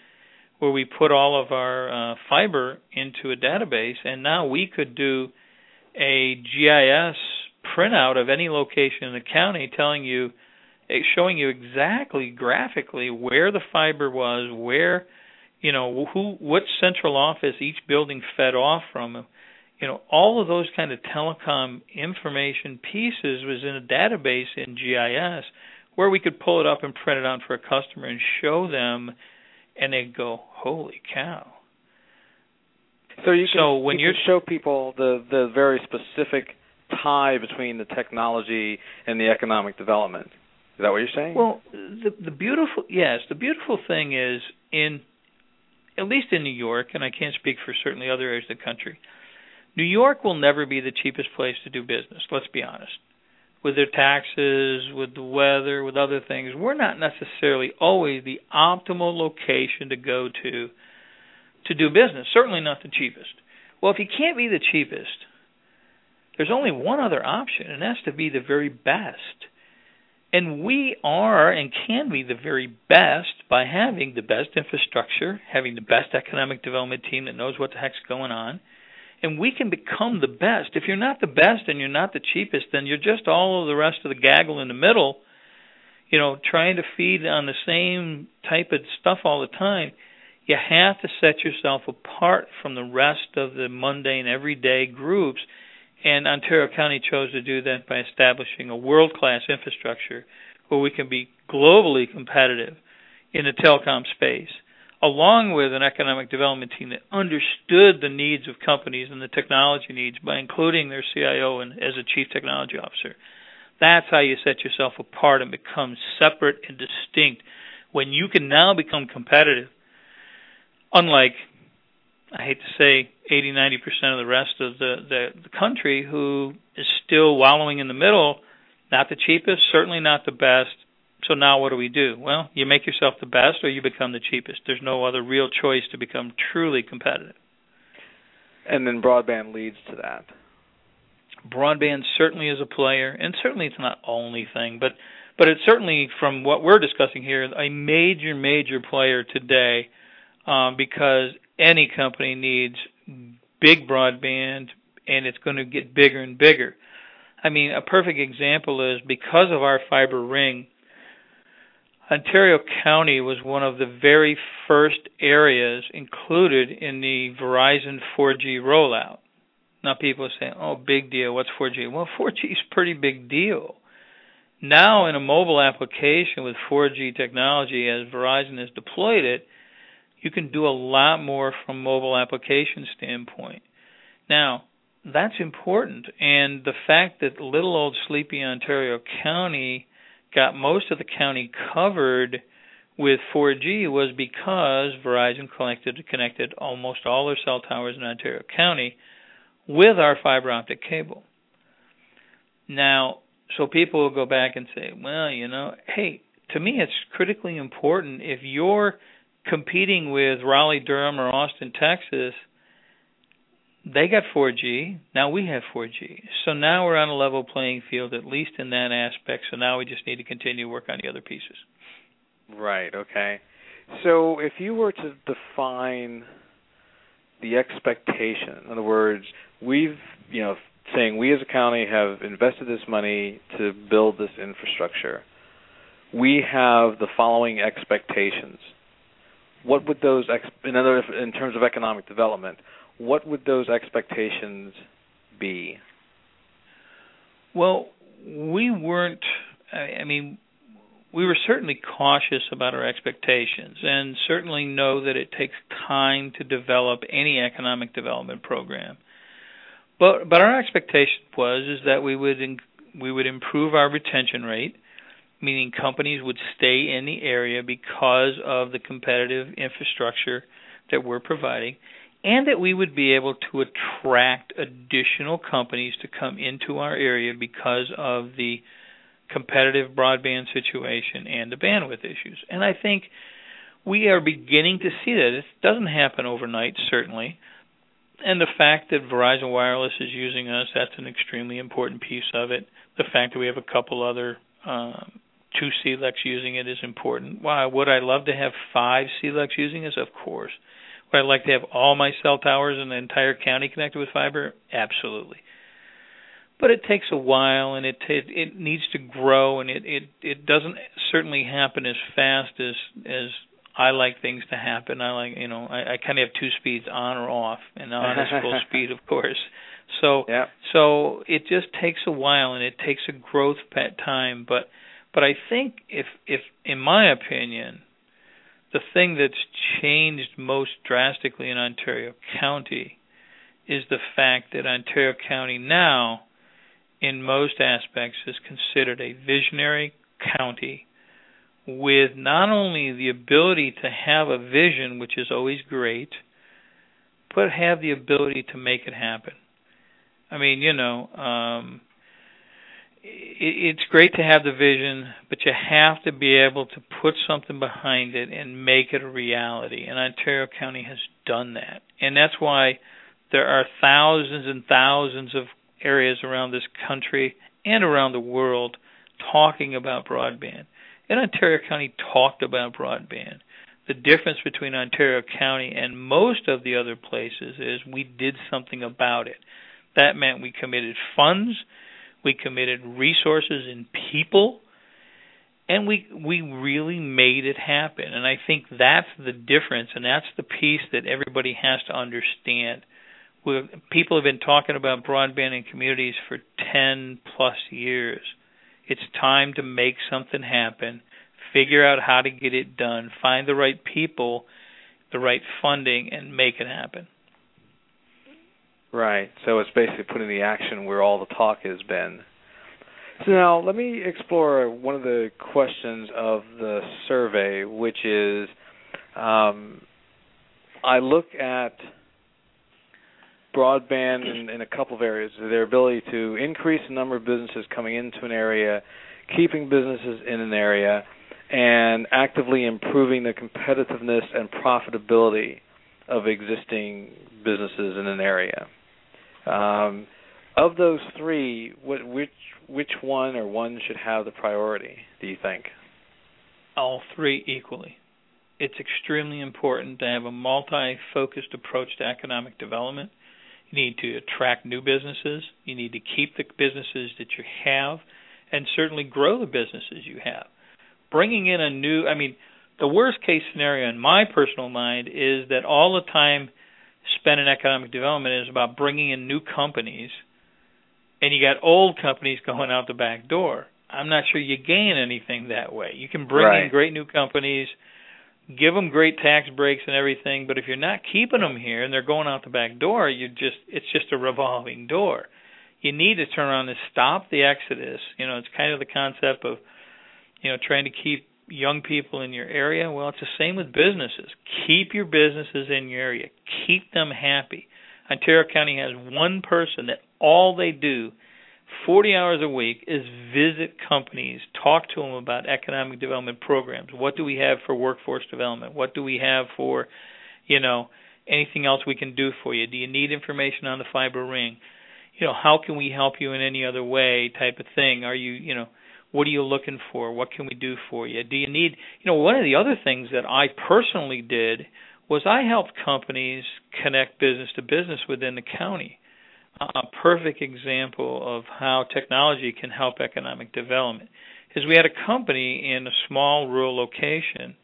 Speaker 3: where we put all of our uh, fiber into a database, and now we could do a GIS printout of any location in the county, telling you, eh, showing you exactly graphically where the fiber was, where, you know, who, what central office each building fed off from. You know, all of those kind of telecom information pieces was in a database in GIS where we could pull it up and print it out for a customer and show them, and they'd go, "Holy cow!"
Speaker 2: So you can,
Speaker 3: so when
Speaker 2: you
Speaker 3: you
Speaker 2: show people the the very specific tie between the technology and the economic development. Is that what you're saying?
Speaker 3: Well, the the beautiful yes, the beautiful thing is in at least in New York, and I can't speak for certainly other areas of the country. New York will never be the cheapest place to do business. Let's be honest with their taxes, with the weather, with other things, we're not necessarily always the optimal location to go to to do business. Certainly not the cheapest. Well, if you can't be the cheapest, there's only one other option, and that's to be the very best. And we are and can be the very best by having the best infrastructure, having the best economic development team that knows what the heck's going on, and we can become the best. If you're not the best and you're not the cheapest, then you're just all of the rest of the gaggle in the middle, you know, trying to feed on the same type of stuff all the time. You have to set yourself apart from the rest of the mundane everyday groups. And Ontario County chose to do that by establishing a world class infrastructure where we can be globally competitive in the telecom space, along with an economic development team that understood the needs of companies and the technology needs by including their CIO and as a chief technology officer. That's how you set yourself apart and become separate and distinct when you can now become competitive. Unlike I hate to say 80 90% of the rest of the, the the country who is still wallowing in the middle, not the cheapest, certainly not the best. So now what do we do? Well, you make yourself the best or you become the cheapest. There's no other real choice to become truly competitive.
Speaker 2: And then broadband leads to that.
Speaker 3: Broadband certainly is a player, and certainly it's not only thing, but but it's certainly from what we're discussing here a major major player today um, because any company needs big broadband and it's going to get bigger and bigger. I mean, a perfect example is because of our fiber ring, Ontario County was one of the very first areas included in the Verizon 4G rollout. Now people saying, "Oh, big deal. What's 4G?" Well, 4G is pretty big deal. Now, in a mobile application with 4G technology, as Verizon has deployed it, you can do a lot more from mobile application standpoint. Now, that's important, and the fact that little old sleepy Ontario County got most of the county covered with 4G was because Verizon connected connected almost all their cell towers in Ontario County with our fiber optic cable. Now, so people will go back and say, well, you know, hey, to me it's critically important if you're competing with Raleigh, Durham, or Austin, Texas, they got 4G. Now we have 4G. So now we're on a level playing field, at least in that aspect. So now we just need to continue to work on the other pieces.
Speaker 2: Right. Okay. So if you were to define the expectation, in other words, we've, you know, saying we as a county have invested this money to build this infrastructure. We have the following expectations what would those ex- in other in terms of economic development what would those expectations be?
Speaker 3: Well we weren't i mean we were certainly cautious about our expectations and certainly know that it takes time to develop any economic development program. But but our expectation was is that we would in, we would improve our retention rate meaning companies would stay in the area because of the competitive infrastructure that we're providing, and that we would be able to attract additional companies to come into our area because of the competitive broadband situation and the bandwidth issues. And I think we are beginning to see that. It doesn't happen overnight, certainly. And the fact that Verizon Wireless is using us, that's an extremely important piece of it. The fact that we have a couple other um, two CLECs using it is important. Why would I love to have five CLECs using it? Of course. Would I like to have all my cell towers in the entire county connected with fiber? Absolutely. But it takes a while, and it it, it needs to grow, and it it it doesn't certainly happen as fast as as I like things to happen. I like you know I, I kind of have two speeds on or off, and on is full speed, of course. So
Speaker 2: yeah.
Speaker 3: so it just takes a while, and it takes a growth time, but but I think if if in my opinion, the thing that's changed most drastically in Ontario County is the fact that Ontario County now in most aspects is considered a visionary county with not only the ability to have a vision, which is always great, but have the ability to make it happen. I mean, you know, um, it's great to have the vision, but you have to be able to put something behind it and make it a reality. And Ontario County has done that. And that's why there are thousands and thousands of areas around this country and around the world talking about broadband. And Ontario County talked about broadband. The difference between Ontario County and most of the other places is we did something about it. That meant we committed funds we committed resources and people and we we really made it happen. And i think that's the difference and that's the piece that everybody has to understand. We people have been talking about broadband in communities for 10 plus years. It's time to make something happen figure out how to get it done, find the right people, the right funding, and make it happen.
Speaker 2: Right. So it's basically putting the action where all the talk has been. So now let me explore one of the questions of the survey, which is um, I look at broadband in, in, a couple of areas their ability to increase the number of businesses coming into an area, keeping businesses in an area, and actively improving the competitiveness and profitability of existing businesses in an area. Um, of those three, what, which which one or one should have the priority? Do you think?
Speaker 3: All three equally. It's extremely important to have a multi-focused approach to economic development. You need to attract new businesses. You need to keep the businesses that you have, and certainly grow the businesses you have. Bringing in a new, I mean, the worst case scenario in my personal mind is that all the time spent in economic development is about bringing in new companies, and you got old companies going out the back door. I'm not sure you gain anything that way. You can bring
Speaker 2: right.
Speaker 3: in great new companies, give them great tax breaks and everything, but if you're not keeping them here and they're going out the back door, you just it's just a revolving door. You need to turn around and stop the exodus. You know, it's kind of the concept of you know trying to keep young people in your area? Well, it's the same with businesses. Keep your businesses in your area. Keep them happy. Ontario County has one person that all they do 40 hours a week is visit companies, talk to them about economic development programs. What do we have for workforce development? What do we have for, you know, anything else we can do for you? Do you need information on the fiber ring? You know, how can we help you in any other way type of thing? Are you, you know, what are you looking for? What can we do for you? Do you need, you know, one of the other things that I personally did was I helped companies connect business to business within the county. A perfect example of how technology can help economic development is we had a company in a small rural location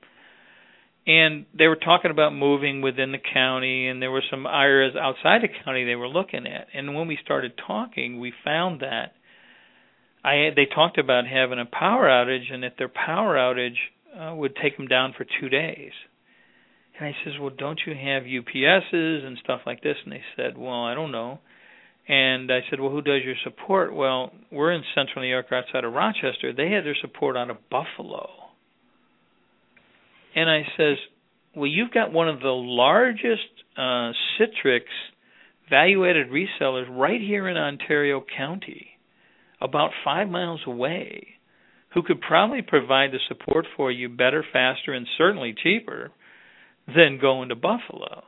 Speaker 3: and they were talking about moving within the county and there were some areas outside the county they were looking at and when we started talking we found that I they talked about having a power outage and that their power outage uh, would take them down for two days. And I says, well, don't you have UPSs and stuff like this? And they said, well, I don't know. And I said, well, who does your support? Well, we're in central New York, outside of Rochester. They had their support out of Buffalo. And I says, well, you've got one of the largest uh, Citrix value-added resellers right here in Ontario County about five miles away who could probably provide the support for you better, faster, and certainly cheaper than going to Buffalo.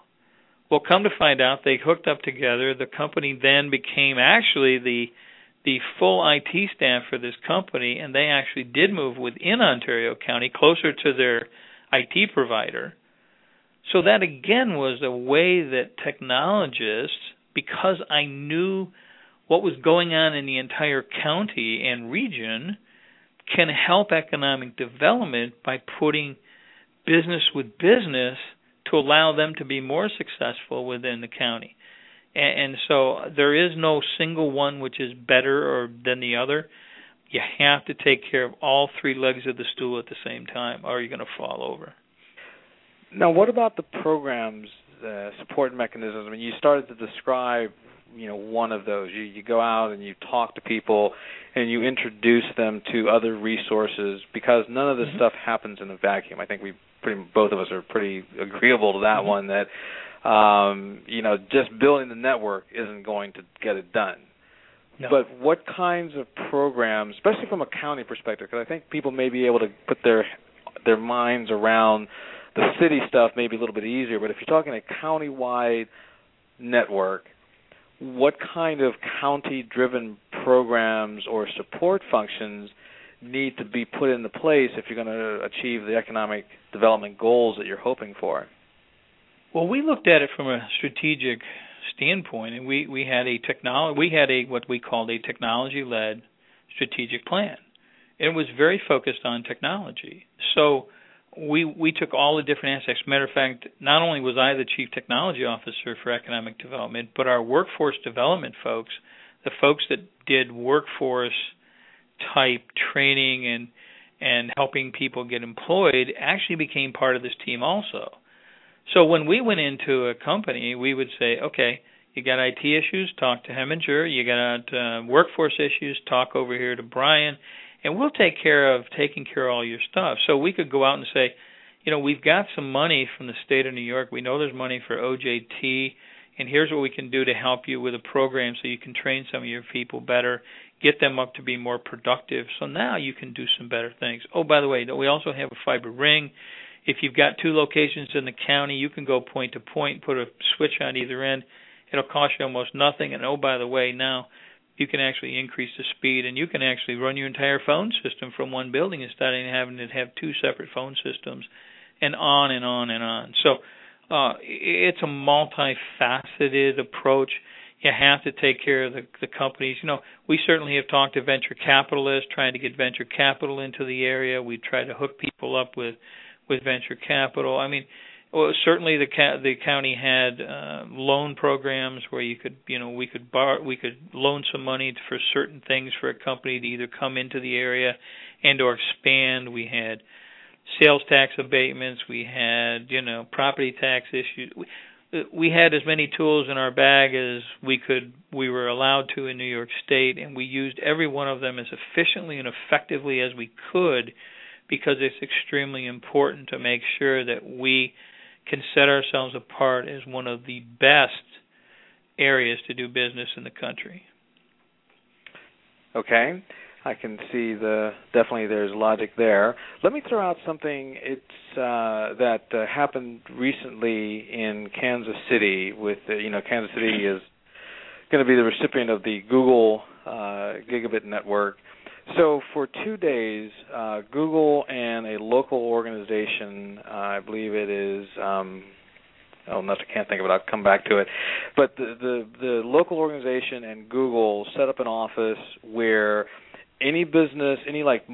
Speaker 3: Well, come to find out, they hooked up together. The company then became actually the the full IT staff for this company, and they actually did move within Ontario County, closer to their IT provider. So that again was a way that technologists, because I knew what was going on in the entire county and region can help economic development by putting business with business to allow them to be more successful within the county. And, and so there is no single one which is better or than the other. You have to take care of all three legs of the stool at the same time, or you're going to fall over.
Speaker 2: Now, what about the programs, uh, support mechanisms? I mean, you started to describe you know one of those you you go out and you talk to people and you introduce them to other resources because none of this mm-hmm. stuff happens in a vacuum i think we pretty both of us are pretty agreeable to that mm-hmm. one that um you know just building the network isn't going to get it done
Speaker 3: no.
Speaker 2: but what kinds of programs especially from a county perspective because i think people may be able to put their their minds around the city stuff maybe a little bit easier but if you're talking a county-wide network what kind of county driven programs or support functions need to be put into place if you're going to achieve the economic development goals that you're hoping for?
Speaker 3: Well, we looked at it from a strategic standpoint, and we we had a technology we had a what we called a technology led strategic plan. It was very focused on technology. So we we took all the different aspects. Matter of fact, not only was I the chief technology officer for economic development, but our workforce development folks, the folks that did workforce type training and and helping people get employed actually became part of this team also. So when we went into a company, we would say, okay, you got IT issues, talk to Hemminger. You got uh, workforce issues, talk over here to Brian, and we'll take care of taking care of all your stuff. So we could go out and say, you know, we've got some money from the state of New York. We know there's money for OJT, and here's what we can do to help you with a program so you can train some of your people better, get them up to be more productive. So now you can do some better things. Oh, by the way, we also have a fiber ring. If you've got two locations in the county, you can go point to point, put a switch on either end It'll cost you almost nothing. And oh, by the way, now you can actually increase the speed and you can actually run your entire phone system from one building instead of having to have two separate phone systems and on and on and on. So uh, it's a multifaceted approach. You have to take care of the, the companies. You know, we certainly have talked to venture capitalists, trying to get venture capital into the area. We try to hook people up with with venture capital. I mean, well, certainly the ca- the county had uh, loan programs where you could, you know, we could borrow, we could loan some money for certain things for a company to either come into the area and or expand. We had sales tax abatements. We had, you know, property tax issues. We, we had as many tools in our bag as we could we were allowed to in New York State and we used every one of them as efficiently and effectively as we could because it's extremely important to make sure that we can set ourselves apart as one of the best areas to do business in the country.
Speaker 2: Okay. I can see the definitely there's logic there. Let me throw out something it's uh, that uh, happened recently in Kansas City with uh, you know Kansas City is going to be the recipient of the Google uh, Gigabit network so for two days, uh, Google and a local organization, uh, I believe it is. Um, oh, no, I can't think of it. I'll come back to it. But the, the the local organization and Google set up an office where any business, any like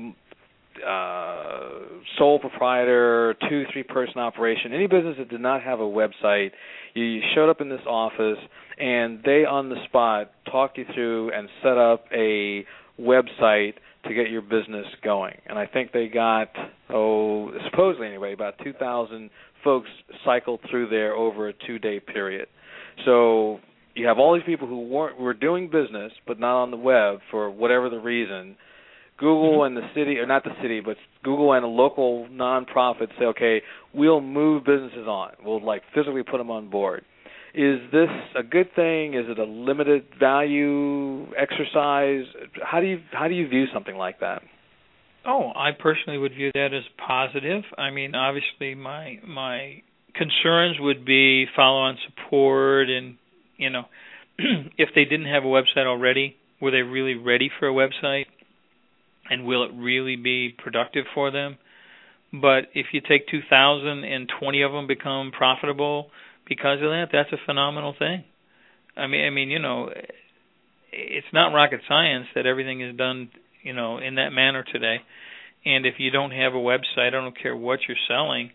Speaker 2: uh, sole proprietor, two, three person operation, any business that did not have a website, you, you showed up in this office and they on the spot talked you through and set up a website to get your business going. And I think they got oh supposedly anyway about 2,000 folks cycled through there over a two-day period. So you have all these people who weren't were doing business but not on the web for whatever the reason. Google mm-hmm. and the city, or not the city, but Google and a local nonprofit say, okay, we'll move businesses on. We'll like physically put them on board is this a good thing? Is it a limited value exercise? How do you how do you view something like that?
Speaker 3: Oh, I personally would view that as positive. I mean, obviously my my concerns would be follow on support and you know if they didn't have a website already, were they really ready for a website? And will it really be productive for them? But if you take 2,000 and 20 of them become profitable, because of that, that's a phenomenal thing. I mean, I mean, you know, it's not rocket science that everything is done, you know, in that manner today. And if you don't have a website, I don't care what you're selling,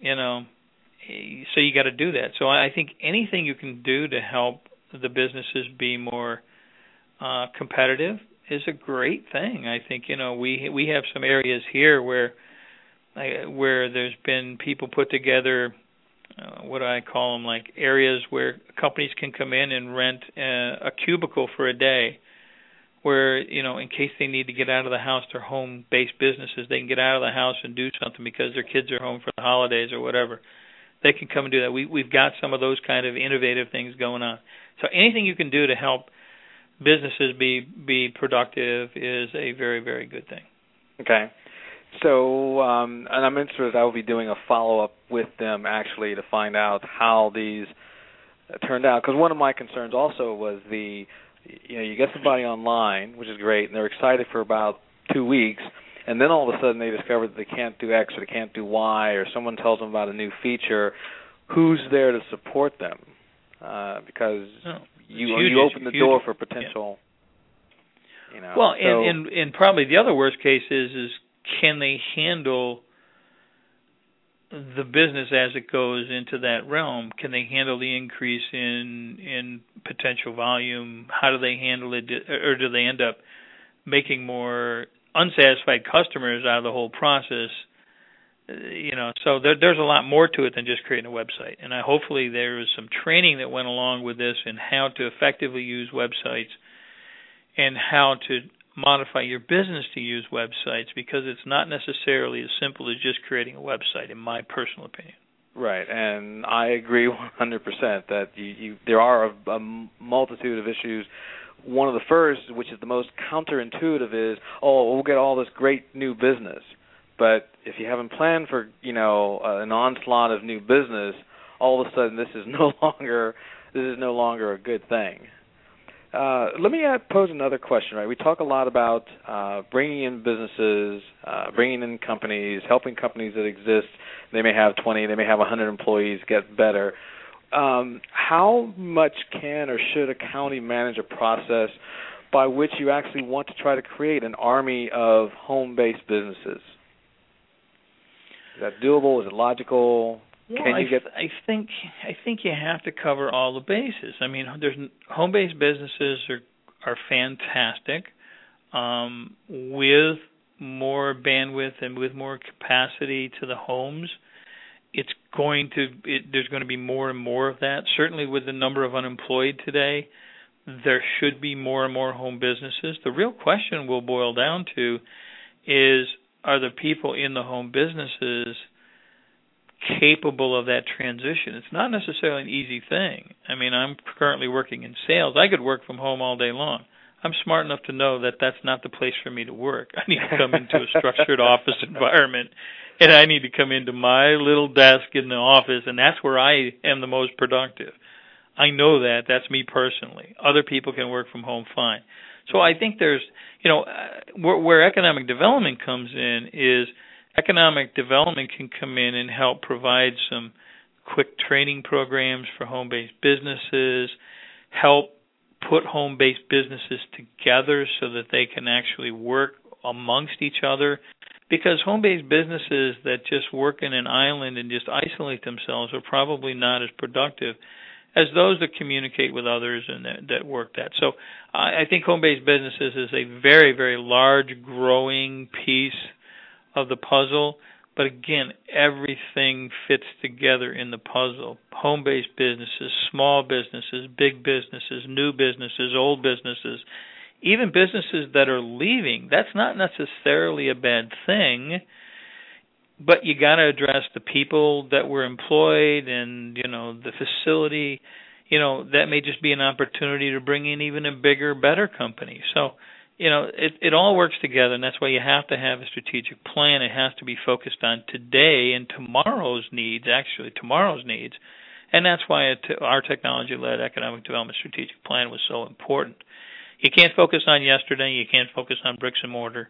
Speaker 3: you know, so you got to do that. So I think anything you can do to help the businesses be more uh, competitive is a great thing. I think you know we we have some areas here where where there's been people put together uh, what do I call them like areas where companies can come in and rent uh, a cubicle for a day where you know in case they need to get out of the house their home based businesses they can get out of the house and do something because their kids are home for the holidays or whatever. They can come and do that. We we've got some of those kind of innovative things going on. So anything you can do to help businesses be be productive is a very very good thing.
Speaker 2: Okay so, um, and I'm interested. I will be doing a follow up with them actually to find out how these turned out. Because one of my concerns also was the, you know, you get somebody online, which is great, and they're excited for about two weeks, and then all of a sudden they discover that they can't do X or they can't do Y, or someone tells them about a new feature. Who's there to support them? Uh, because oh, you you open the huge, door for potential. Yeah. You know,
Speaker 3: well,
Speaker 2: so,
Speaker 3: and, and and probably the other worst case is is can they handle the business as it goes into that realm? Can they handle the increase in in potential volume? How do they handle it, or do they end up making more unsatisfied customers out of the whole process. You know, so there, there's a lot more to it than just creating a website. And I, hopefully there was some training that went along with this in how to effectively use websites and how to modify your business to use websites because it's not necessarily as simple as just creating a website, in my personal opinion.
Speaker 2: Right, and I agree 100% that you, you there are a, a multitude of issues. One of the first, which is the most counterintuitive, is oh we'll get all this great new business, but if you haven't planned for you know an onslaught of new business, all of a sudden this is no longer this is no longer a good thing. Uh, let me pose another question. Right, we talk a lot about uh, bringing in businesses, uh, bringing in companies, helping companies that exist. They may have 20, they may have 100 employees get better. Um, how much can or should a county manage a process by which you actually want to try to create an army of home-based businesses? Is that doable? Is it logical? You
Speaker 3: I,
Speaker 2: get?
Speaker 3: I think I think you have to cover all the bases. I mean, there's home-based businesses are are fantastic um, with more bandwidth and with more capacity to the homes. It's going to it, there's going to be more and more of that. Certainly, with the number of unemployed today, there should be more and more home businesses. The real question will boil down to is are the people in the home businesses capable of that transition. It's not necessarily an easy thing. I mean, I'm currently working in sales. I could work from home all day long. I'm smart enough to know that that's not the place for me to work. I need to come into a structured office environment and I need to come into my little desk in the office and that's where I am the most productive. I know that. That's me personally. Other people can work from home fine. So I think there's, you know, uh, where, where economic development comes in is economic development can come in and help provide some quick training programs for home-based businesses, help put home-based businesses together so that they can actually work amongst each other because home-based businesses that just work in an island and just isolate themselves are probably not as productive as those that communicate with others and that, that work that. So I, I think home-based businesses is a very, very large, growing piece of the puzzle. But again, everything fits together in the puzzle. Home based businesses, small businesses, big businesses, new businesses, old businesses, even businesses that are leaving. That's not necessarily a bad thing. But you got to address the people that were employed and, you know, the facility. You know, that may just be an opportunity to bring in even a bigger, better company. So, you know it it all works together and that's why you have to have a strategic plan. It has to be focused on today and tomorrow's needs actually tomorrow's needs. And that's why it, our technology led economic development strategic plan was so important. You can't focus on yesterday. You can't focus on bricks and mortar.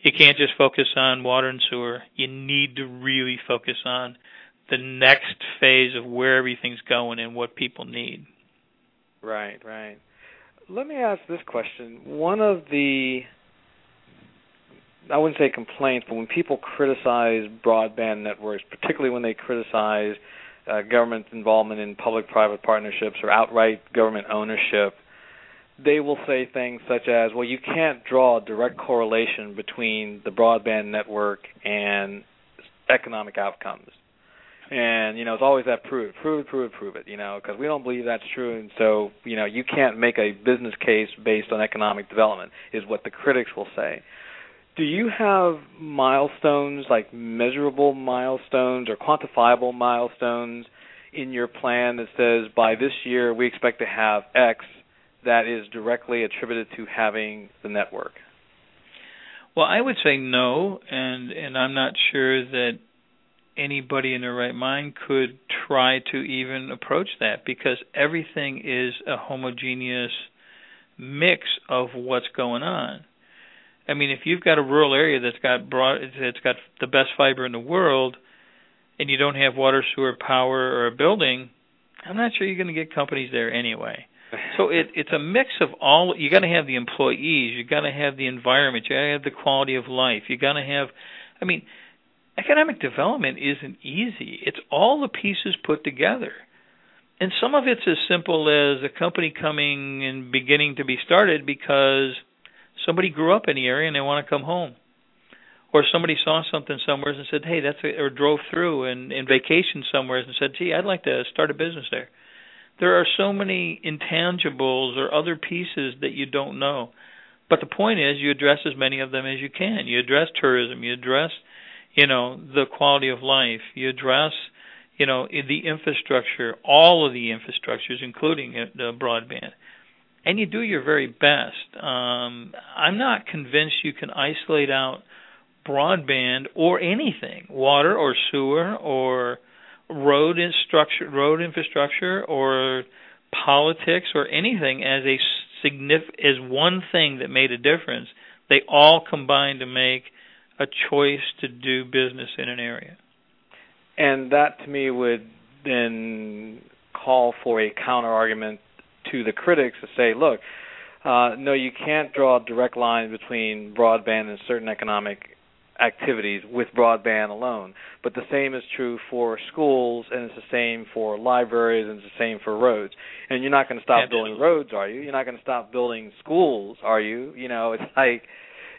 Speaker 3: You can't just focus on water and sewer. You need to really focus on the next phase of where everything's going and what people need.
Speaker 2: Right right let me ask this question. One of the I wouldn't say complaints, but when people criticize broadband networks, particularly when they criticize uh, government involvement in public-private partnerships or outright government ownership, they will say things such as, "Well, you can't draw a direct correlation between the broadband network and economic outcomes." And you know it's always that prove it, prove it, prove it, prove it. You know, because we don't believe that's true, and so you know you can't make a business case based on economic development, is what the critics will say. Do you have milestones like measurable milestones or quantifiable milestones in your plan that says by this year we expect to have X that is directly attributed to having the network?
Speaker 3: Well, I would say no, and and I'm not sure that anybody in their right mind could try to even approach that because everything is a homogeneous mix of what's going on. I mean, if you've got a rural area that's got broad, that's got the best fiber in the world, and you don't have water, sewer, power, or a building, I'm not sure you're going to get companies there anyway. So it, it's a mix of all. You got to have the employees, you got to have the environment, you got to have the quality of life, you got to have. I mean, economic development isn't easy. It's all the pieces put together. And some of it's as simple as a company coming and beginning to be started because somebody grew up in the area and they want to come home or somebody saw something somewhere and said, "Hey, that's a, or drove through and in vacation somewhere and said, "Gee, I'd like to start a business there." There are so many intangibles or other pieces that you don't know. But the point is, you address as many of them as you can. You address tourism. You address, you know, the quality of life. You address, you know, the infrastructure, all of the infrastructures, including the broadband and you do your very best. Um, I'm not convinced you can isolate out broadband or anything, water or sewer or road infrastructure, road infrastructure or politics or anything as a significant as one thing that made a difference. They all combined to make a choice to do business in an area.
Speaker 2: And that to me would then call for a counter argument to the critics to say, look, uh, no, you can't draw a direct line between broadband and certain economic activities with broadband alone. But the same is true for schools, and it's the same for libraries, and it's the same for roads. And you're not going to stop
Speaker 3: Absolutely.
Speaker 2: building roads, are you? You're not going to stop building schools, are you? You know, it's like,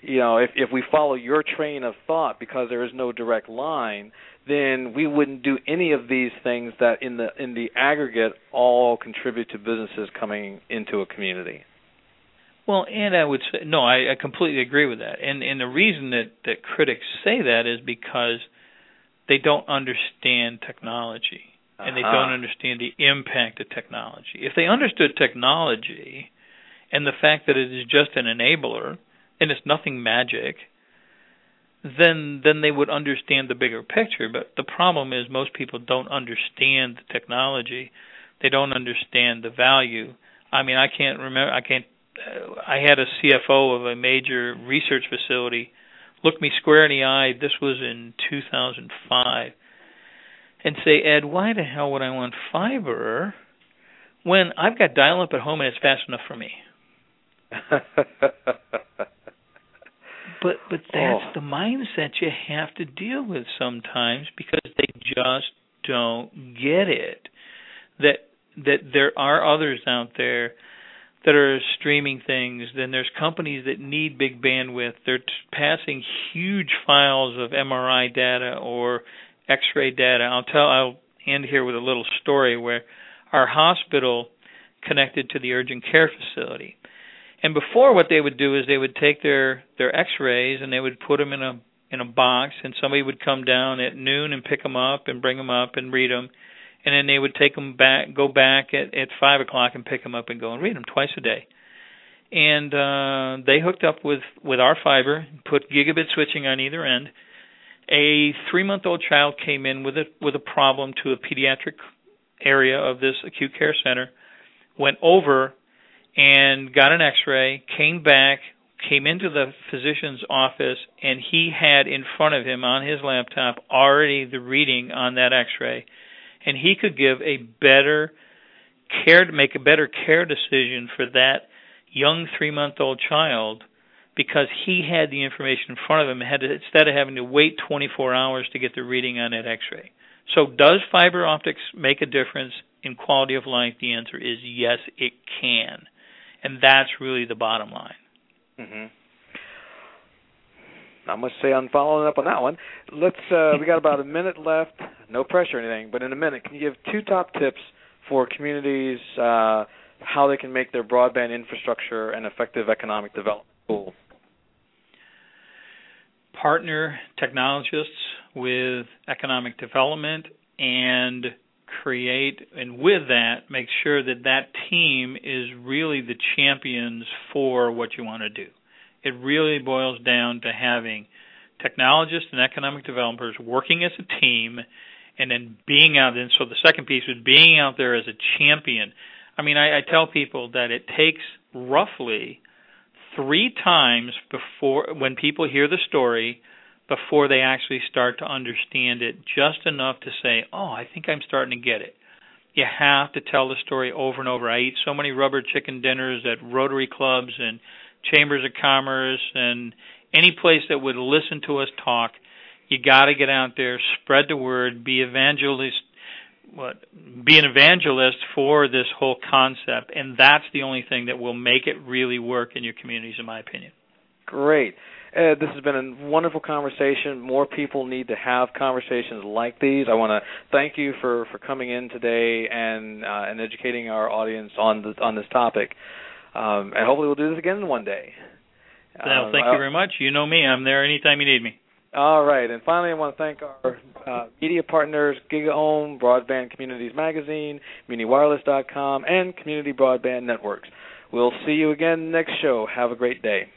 Speaker 2: you know, if if we follow your train of thought because there is no direct line, then we wouldn't do any of these things that in the in the aggregate all contribute to businesses coming into a community.
Speaker 3: Well, and I would say no, I, I completely agree with that. And and the reason that that critics say that is because they don't understand technology and they
Speaker 2: Uh-huh.
Speaker 3: don't understand the impact of technology. If they understood technology and the fact that it is just an enabler and it's nothing magic, then then they would understand the bigger picture. But the problem is most people don't understand the technology. They don't understand the value. I mean, I can't remember. I can't. Uh, I had a CFO of a major research facility look me square in the eye. This was in 2005, and say, Ed, why the hell would I want fiber when I've got dial-up at home and it's fast enough for me? But but that's
Speaker 2: Oh.
Speaker 3: the mindset you have to deal with sometimes because they just don't get it. That that there are others out there that are streaming things. Then there's companies that need big bandwidth. They're t- passing huge files of MRI data or X-ray data. I'll tell. I'll end here with a little story where our hospital connected to the urgent care facility. And before, what they would do is they would take their their X-rays and they would put them in a in a box, and somebody would come down at noon and pick them up and bring them up and read them, and then they would take them back, go back at at five o'clock and pick them up and go and read them twice a day. And uh, they hooked up with with our fiber, put gigabit switching on either end. A three-month-old child came in with a with a problem to a pediatric area of this acute care center, went over and got an x-ray, came back, came into the physician's office and he had in front of him on his laptop already the reading on that x-ray and he could give a better care make a better care decision for that young 3-month-old child because he had the information in front of him had to, instead of having to wait 24 hours to get the reading on that x-ray. So does fiber optics make a difference in quality of life? The answer is yes, it can and that's really the bottom line.
Speaker 2: Not much to say on following up on that one. Let's. Uh, we got about a minute left. No pressure or anything, but in a minute, can you give two top tips for communities uh, how they can make their broadband infrastructure an effective economic development tool?
Speaker 3: Partner technologists with economic development and create and with that make sure that that team is really the champions for what you want to do. It really boils down to having technologists and economic developers working as a team and then being out and so the second piece is being out there as a champion. I mean I, I tell people that it takes roughly three times before when people hear the story before they actually start to understand it just enough to say, "Oh, I think I'm starting to get it." You have to tell the story over and over. I eat so many rubber chicken dinners at Rotary clubs and chambers of commerce and any place that would listen to us talk. You got to get out there, spread the word, be evangelist what be an evangelist for this whole concept and that's the only thing that will make it really work in your communities in my opinion.
Speaker 2: Great. Ed, this has been a wonderful conversation. More people need to have conversations like these. I want to thank you for, for coming in today and uh, and educating our audience on this on this topic. Um, and hopefully we'll do this again one day.
Speaker 3: Well, thank um, you very much. You know me. I'm there anytime you need me.
Speaker 2: All right. And finally, I want to thank our uh, media partners, GigaOM, Broadband Communities Magazine, MuniWireless.com, and Community Broadband Networks. We'll see you again next show. Have a great day.